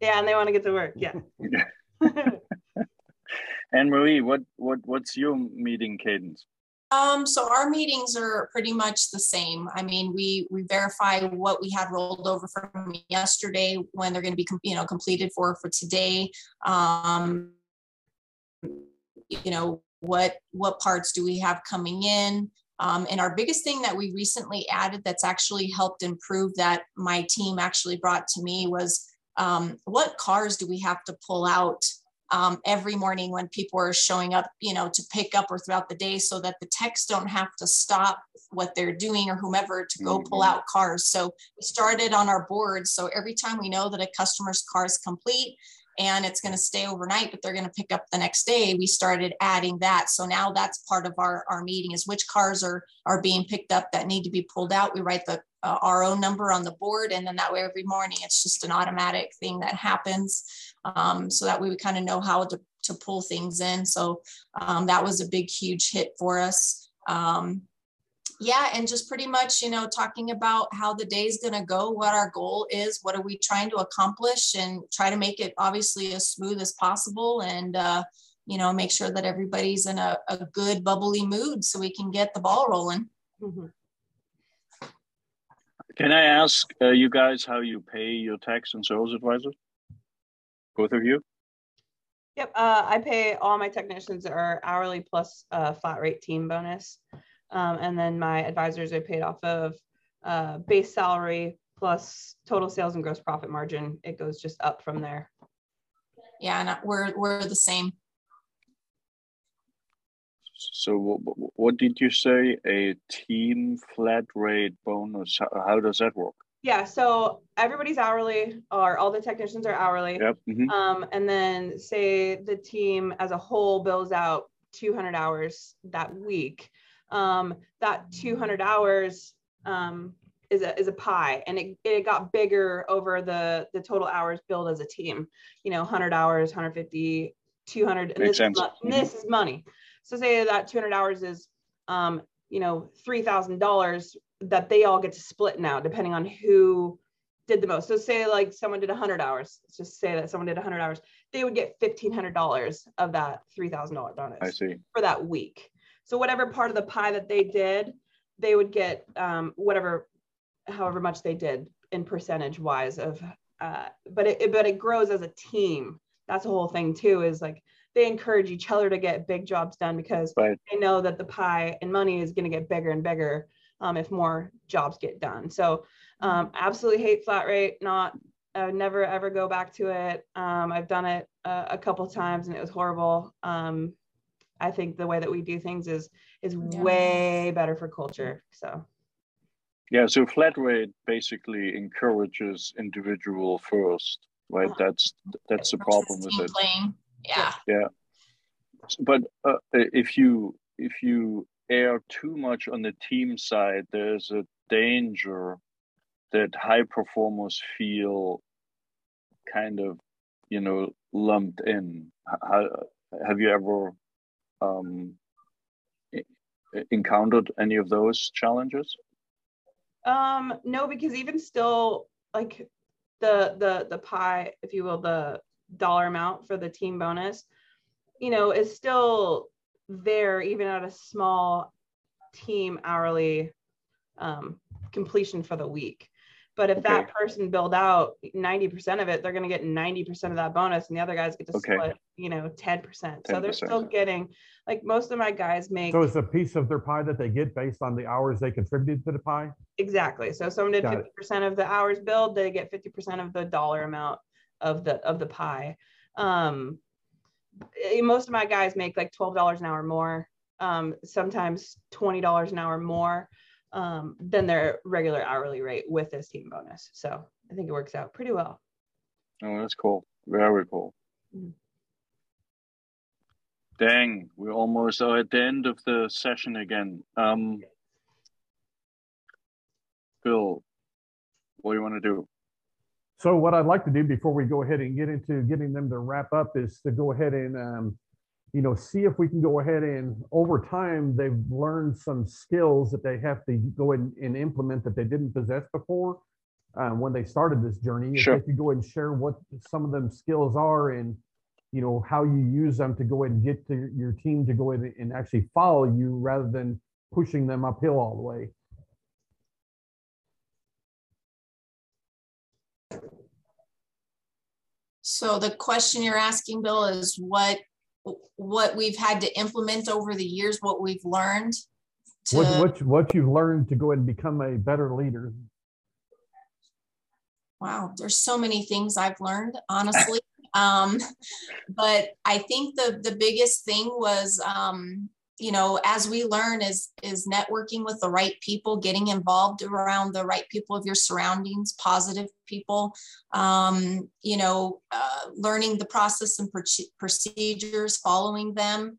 yeah, and they want to get to work. Yeah. [LAUGHS] Anne Marie, what what what's your meeting cadence? Um, so our meetings are pretty much the same. I mean, we we verify what we had rolled over from yesterday when they're going to be, you know, completed for for today. Um, you know, what what parts do we have coming in? Um, and our biggest thing that we recently added that's actually helped improve that my team actually brought to me was um, what cars do we have to pull out um, every morning when people are showing up, you know, to pick up or throughout the day so that the techs don't have to stop what they're doing or whomever to go pull Mhm. out cars. So we started on our board. So every time we know that a customer's car is complete and it's going to stay overnight, but they're going to pick up the next day, we started adding that. So now that's part of our, our meeting is which cars are, are being picked up that need to be pulled out. We write the uh, RO number on the board. And then that way every morning it's just an automatic thing that happens. Um, so that way we kind of know how to, to pull things in. So um, that was a big, huge hit for us. Um, yeah, and just pretty much, you know, talking about how the day is going to go, what our goal is, what are we trying to accomplish, and try to make it obviously as smooth as possible, and uh, you know, make sure that everybody's in a, a good bubbly mood so we can get the ball rolling. Mhm. Can I ask uh, you guys how you pay your tax and sales advisors? Both of you? Yep, uh, I pay all my technicians are hourly plus a flat rate team bonus. Um, and then my advisors are paid off of uh, base salary plus total sales and gross profit margin. It goes just up from there. Yeah, and we're we're the same. So what, what did you say? A team flat rate bonus? How, how does that work? Yeah, so everybody's hourly, or all the technicians are hourly. Yep. mhm. Um, and then say the team as a whole bills out 200 hours that week. Um, that 200 hours um, is a is a pie, and it, it got bigger over the the total hours billed as a team. You know, 100 hours, 150, 200. And Makes this, is sense. mo- and this is money. So say that 200 hours is, um, you know, three thousand dollars that they all get to split now, depending on who did the most. So say like someone did 100 hours. Let's just say that someone did 100 hours. They would get $1,500 of that $3,000 bonus I see. for that week. So whatever part of the pie that they did, they would get um, whatever, however much they did in percentage wise of. Uh, but it, it- but it grows as a team. That's the whole thing too. Is like they encourage each other to get big jobs done because Right. they know that the pie and money is going to get bigger and bigger um, if more jobs get done. So um, absolutely hate flat rate. Not I would never ever go back to it. Um, I've done it a, a couple times and it was horrible. Um, I think the way that we do things is is yeah. way better for culture. So yeah, so flat rate basically encourages individual first, right? That's that's the problem with it. Playing. Yeah. Yeah. But uh, if you if you err too much on the team side, there's a danger that high performers feel kind of, you know, lumped in. How, have you ever um, encountered any of those challenges? Um, no, because even still, like the the the pie, if you will, the dollar amount for the team bonus, you know, is still there even at a small team hourly um, completion for the week. But if okay. that person build out 90% of it, they're going to get 90% of that bonus and the other guys get to okay. split, you know, 10%. 10%. So they're still getting like most of my guys make So it's a piece of their pie that they get based on the hours they contributed to the pie? Exactly. So someone did Got 50% it. of the hours billed, they get 50% of the dollar amount of the of the pie. Um most of my guys make like $12 an hour more, um, sometimes $20 an hour more um, than their regular hourly rate with this team bonus. So I think it works out pretty well. Oh, that's cool. Very cool. Mm-hmm. Dang, we're almost are at the end of the session again. Um, Bill, what do you want to do? So what I'd like to do before we go ahead and get into getting them to wrap up is to go ahead and um, you know, see if we can go ahead and over time they've learned some skills that they have to go and, and implement that they didn't possess before um, when they started this journey. Sure. If they could go ahead and share what some of them skills are and you know how you use them to go ahead and get to your team to go ahead and actually follow you rather than pushing them uphill all the way. So the question you're asking, Bill, is what what we've had to implement over the years, what we've learned. To, what, what, what you've learned to go and become a better leader. Wow, there's so many things I've learned, honestly. [LAUGHS] um, but I think the the biggest thing was um, you know as we learn is is networking with the right people getting involved around the right people of your surroundings positive people um, you know uh, learning the process and procedures following them.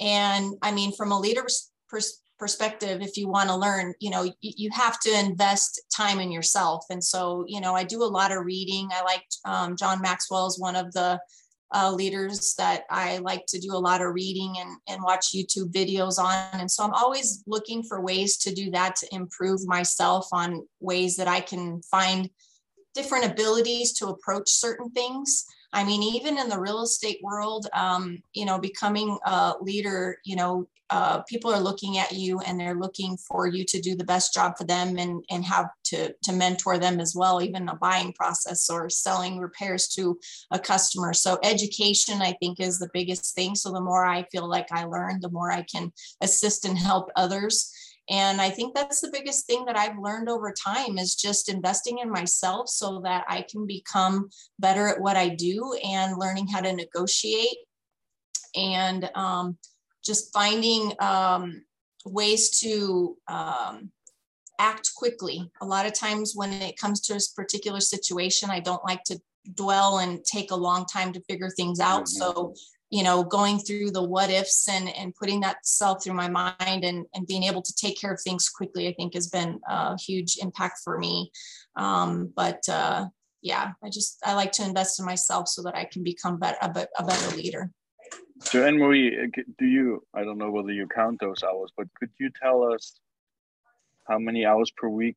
And i mean from a leader's pers- perspective if you want to learn you know you have to invest time in yourself. And so you know i do a lot of reading. I like um, john maxwell is one of the uh, leaders that I like to do a lot of reading and, and watch YouTube videos on. And so I'm always looking for ways to do that to improve myself on ways that I can find different abilities to approach certain things. I mean, even in the real estate world, um, you know, becoming a leader, you know, uh, people are looking at you and they're looking for you to do the best job for them and, and have to, to mentor them as well, even a buying process or selling repairs to a customer. So education, I think, is the biggest thing. So the more I feel like I learn, the more I can assist and help others. And I think that's the biggest thing that I've learned over time is just investing in myself so that I can become better at what I do and learning how to negotiate and um, just finding um, ways to um, act quickly. A lot of times when it comes to a particular situation, I don't like to dwell and take a long time to figure things out. Mm-hmm. So, you know, going through the what ifs and, and putting that self through my mind and, and being able to take care of things quickly, I think has been a huge impact for me. Um, but uh, yeah, I just, I like to invest in myself so that I can become better, a, a better leader. So Anne Marie, uh, do you? I don't know whether you count those hours, but could you tell us how many hours per week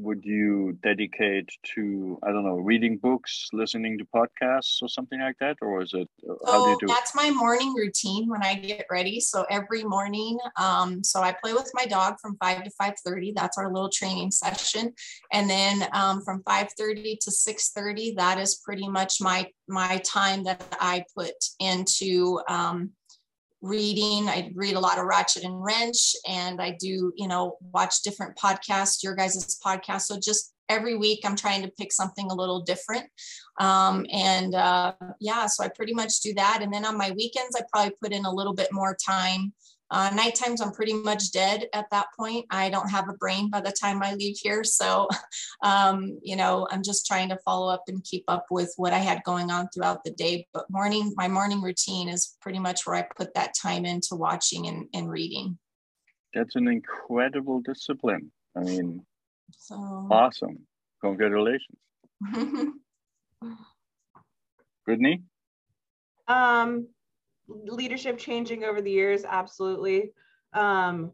would you dedicate to i don't know reading books listening to podcasts or something like that? Or is it uh, how do you do that's it? my morning routine when i get ready. So every morning um, so i play with my dog from 5 to 5.30 that's our little training session. And then um, from 5.30 to 6.30 that is pretty much my my time that i put into um, reading. I read a lot of Ratchet and Wrench, and I do, you know, watch different podcasts, your guys' podcast. So just every week, I'm trying to pick something a little different. Um, and uh, yeah, so I pretty much do that. And then on my weekends, I probably put in a little bit more time uh, night times, I'm pretty much dead at that point. I don't have a brain by the time I leave here. So, [LAUGHS] um, you know, I'm just trying to follow up and keep up with what I had going on throughout the day. But morning, my morning routine is pretty much where I put that time into watching and, and reading. That's an incredible discipline. I mean, so awesome. Congratulations. [LAUGHS] Brittany? Um, leadership changing over the years absolutely. Um,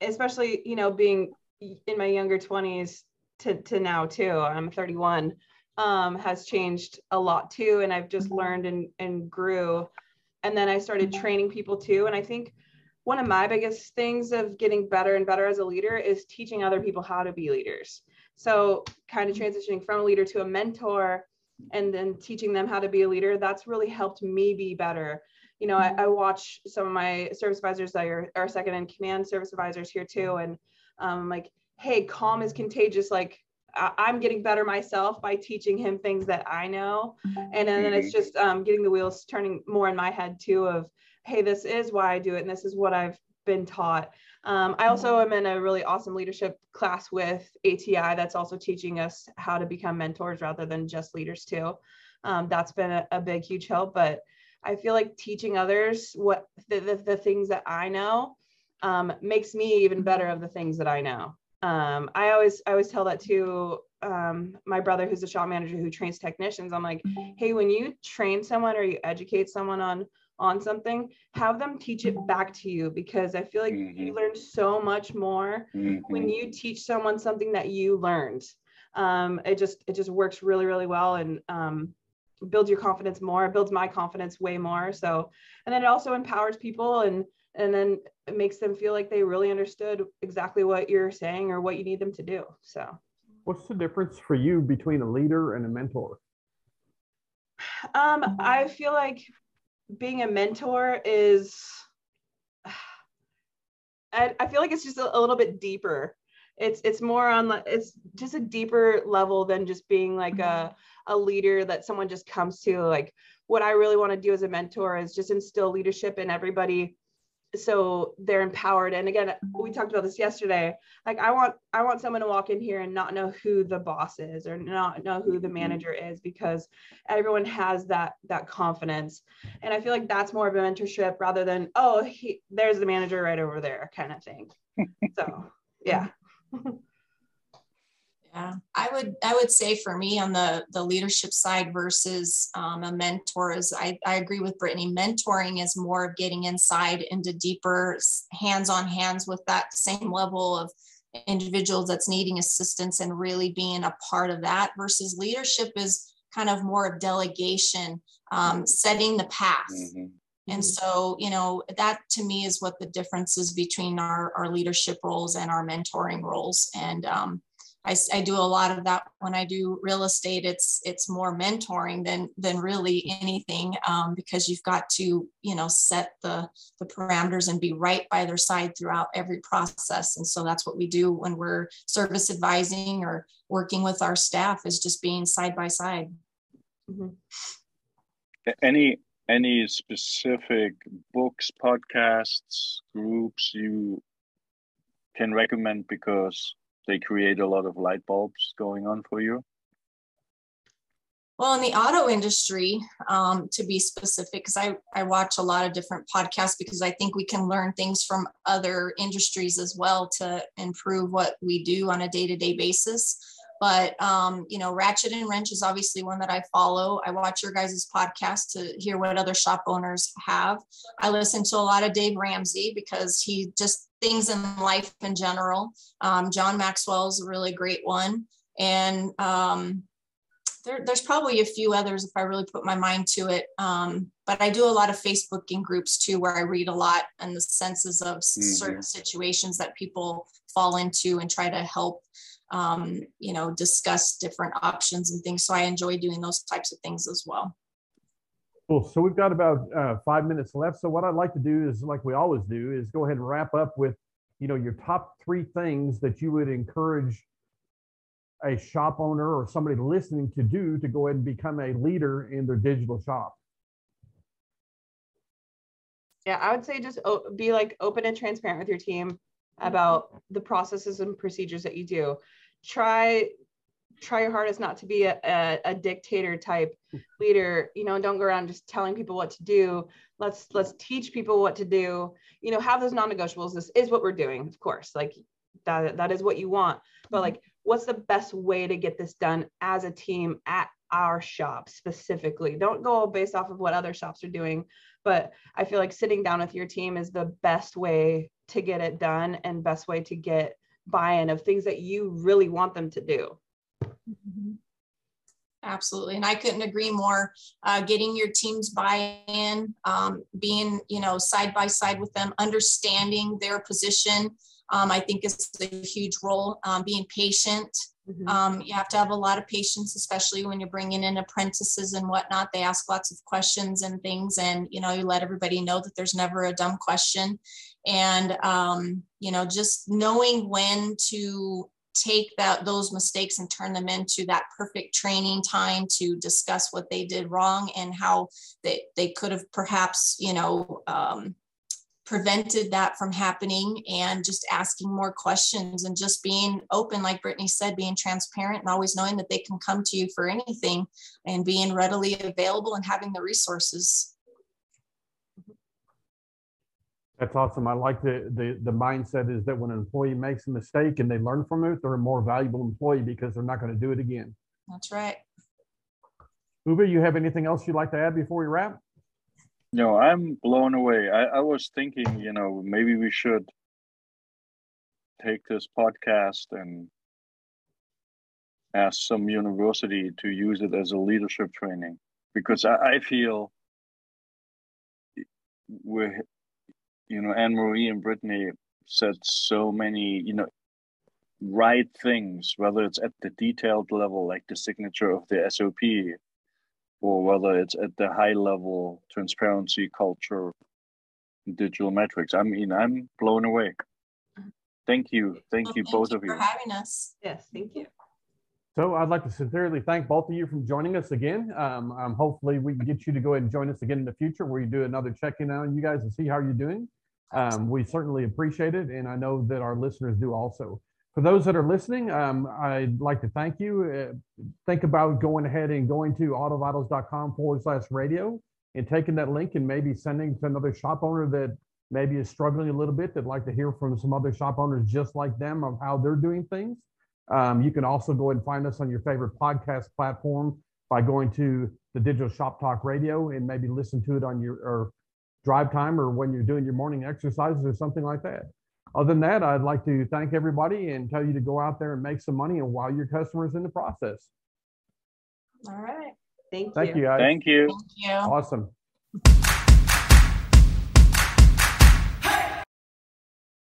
especially you know being in my younger 20s to, to now too i'm 31 um, has changed a lot too and i've just learned and, and grew. And then i started training people too and i think one of my biggest things of getting better and better as a leader is teaching other people how to be leaders. So kind of transitioning from a leader to a mentor and then teaching them how to be a leader that's really helped me be better you know, I, I, watch some of my service advisors that are, are second in command service advisors here too. And um, like, hey, calm is contagious. Like I, am getting better myself by teaching him things that I know. And then, then it's just um, getting the wheels turning more in my head too of, hey, this is why I do it. And this is what I've been taught. Um, I also am in a really awesome leadership class with ATI that's also teaching us how to become mentors rather than just leaders too. Um, that's been a, a, big, huge help. But I feel like teaching others what the, the, the things that I know um, makes me even better of the things that I know. Um, I always I always tell that to um, my brother who's a shop manager who trains technicians. I'm like, hey, when you train someone or you educate someone on on something, have them teach it back to you because I feel like mm-hmm. you learn so much more mm-hmm. when you teach someone something that you learned. Um, it just it just works really really well and um, builds your confidence more it builds my confidence way more. So and then it also empowers people and and then it makes them feel like they really understood exactly what you're saying or what you need them to do so. What's the difference for you between a leader and a mentor? Um i feel like being a mentor is [SIGHS] I, I feel like it's just a, a little bit deeper. It's it's more on the it's just a deeper level than just being like a a leader that someone just comes to like what i really want to do as a mentor is just instill leadership in everybody so they're empowered. And again we talked about this yesterday like i want i want someone to walk in here and not know who the boss is or not know who the mm-hmm. manager is because everyone has that that confidence. And i feel like that's more of a mentorship rather than oh he, there's the manager right over there kind of thing. [LAUGHS] So yeah [LAUGHS] yeah, I would I would say for me on the the leadership side versus um, a mentor is I, I agree with Brittany. Mentoring is more of getting inside into deeper hands on hands with that same level of individuals that's needing assistance and really being a part of that versus leadership is kind of more of delegation, um, setting the path. Mm-hmm. And so, you know, that to me is what the difference is between our, our leadership roles and our mentoring roles. And um, I, I, do a lot of that when I do real estate. It's it's more mentoring than than really anything um, because you've got to you know set the the parameters and be right by their side throughout every process. And so that's what we do when we're service advising or working with our staff is just being side by side. Mm-hmm. Any any specific books, podcasts, groups you can recommend because they create a lot of light bulbs going on for you? Well, in the auto industry, um, to be specific, because I, I watch a lot of different podcasts because I think we can learn things from other industries as well to improve what we do on a day to day basis. But um, you know, Ratchet and Wrench is obviously one that I follow. I watch your guys' podcast to hear what other shop owners have. I listen to a lot of Dave Ramsey because he just things in life in general. Um, John Maxwell is a really great one, and um, there, there's probably a few others if I really put my mind to it. Um, but I do a lot of Facebooking groups too, where I read a lot and the senses of mm-hmm. certain situations that people fall into and try to help um, you know, discuss different options and things. So I enjoy doing those types of things as well. Cool. So we've got about uh, five minutes left. So what I'd like to do is, like we always do, is go ahead and wrap up with, you know, your top three things that you would encourage a shop owner or somebody listening to do to go ahead and become a leader in their digital shop. Yeah, I would say just be like open and transparent with your team about the processes and procedures that you do. Try try your hardest not to be a, a, a, dictator type leader you know don't go around just telling people what to do. Let's let's teach people what to do. You know have those non-negotiables. This is what we're doing of course. Like that that is what you want. But like what's the best way to get this done as a team at our shop specifically? Don't go based off of what other shops are doing but i feel like sitting down with your team is the best way to get it done and best way to get buy-in of things that you really want them to do Mm-hmm. Absolutely. And I couldn't agree more. Uh, getting your team's buy-in, um, being, you know, side by side with them, understanding their position, um, I think is a huge role. Um, being patient. Mm-hmm. Um, you have to have a lot of patience, especially when you're bringing in apprentices and whatnot. They ask lots of questions and things, and you know, you let everybody know that there's never a dumb question. And um, you know, just knowing when to take that those mistakes and turn them into that perfect training time to discuss what they did wrong and how they, they could have perhaps you know um, prevented that from happening and just asking more questions and just being open like brittany said being transparent and always knowing that they can come to you for anything and being readily available and having the resources that's awesome. I like the, the the mindset is that when an employee makes a mistake and they learn from it, they're a more valuable employee because they're not going to do it again. That's right. Uwe, you have anything else you'd like to add before we wrap? No, I'm blown away. I, I was thinking, you know, maybe we should take this podcast and ask some university to use it as a leadership training because I, I feel we're you know, Anne Marie and Brittany said so many, you know, right things, whether it's at the detailed level, like the signature of the SOP, or whether it's at the high level transparency culture, digital metrics. I mean, I'm blown away. Thank you. Thank well, you, thank both you of you. For having us. Yes, thank you. So I'd like to sincerely thank both of you for joining us again. Um, um, hopefully we can get you to go ahead and join us again in the future where you do another check-in on you guys and see how you're doing. Um, we certainly appreciate it, and I know that our listeners do also. For those that are listening, um, I'd like to thank you. Uh, think about going ahead and going to autovitals.com forward slash radio and taking that link and maybe sending to another shop owner that maybe is struggling a little bit that'd like to hear from some other shop owners just like them of how they're doing things. Um, you can also go and find us on your favorite podcast platform by going to the Digital Shop Talk Radio and maybe listen to it on your or drive time or when you're doing your morning exercises or something like that. Other than that, I'd like to thank everybody and tell you to go out there and make some money and wow your customers in the process. All right. Thank, thank you. you Thank you. Thank you. Awesome.